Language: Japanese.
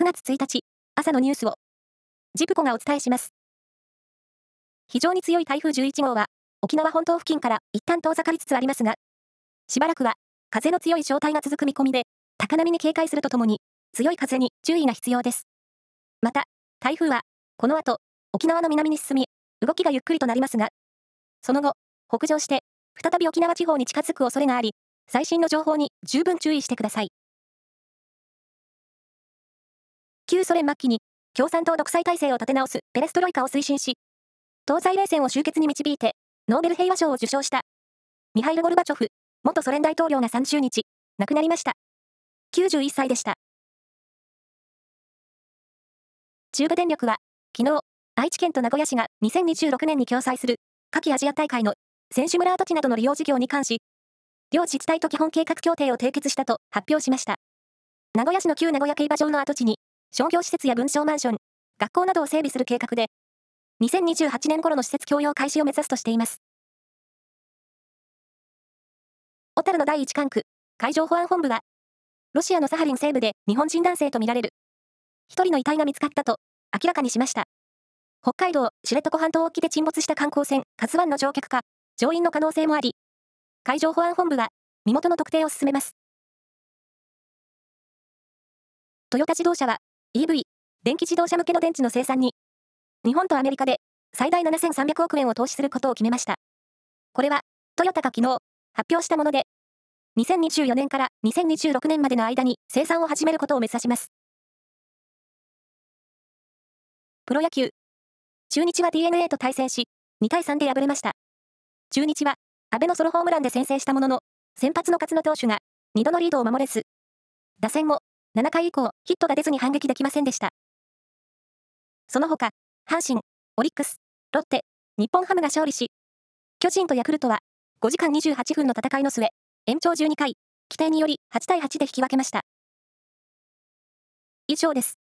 9月1日、朝のニュースを、ジプコがお伝えします。非常に強い台風11号は、沖縄本島付近から一旦遠ざかりつつありますが、しばらくは、風の強い状態が続く見込みで、高波に警戒するとともに、強い風に注意が必要です。また、台風は、この後、沖縄の南に進み、動きがゆっくりとなりますが、その後、北上して、再び沖縄地方に近づく恐れがあり、最新の情報に十分注意してください。旧ソ連末期に共産党独裁体制を立て直すペレストロイカを推進し、東西冷戦を終結に導いて、ノーベル平和賞を受賞した、ミハイル・ゴルバチョフ、元ソ連大統領が30日、亡くなりました。91歳でした。中部電力は、昨日、愛知県と名古屋市が2026年に共催する、夏季アジア大会の選手村跡地などの利用事業に関し、両自治体と基本計画協定を締結したと発表しました。名古屋市の旧名古屋競馬場の跡地に、商業施設や文章マンション、学校などを整備する計画で、2028年頃の施設供用開始を目指すとしています。小樽の第一管区、海上保安本部は、ロシアのサハリン西部で日本人男性とみられる、一人の遺体が見つかったと明らかにしました。北海道知床半島沖で沈没した観光船、カズワンの乗客か、乗員の可能性もあり、海上保安本部は、身元の特定を進めます。トヨタ自動車は、EV、電気自動車向けの電池の生産に、日本とアメリカで最大7300億円を投資することを決めました。これは、トヨタが昨日、発表したもので、2024年から2026年までの間に生産を始めることを目指します。プロ野球。中日は DNA と対戦し、2対3で敗れました。中日は、安倍のソロホームランで先制したものの、先発の勝野投手が、2度のリードを守れず、打線も7回以降、ヒットが出ずに反撃できませんでした。その他、阪神、オリックス、ロッテ、日本ハムが勝利し、巨人とヤクルトは5時間28分の戦いの末、延長12回、規定により8対8で引き分けました。以上です。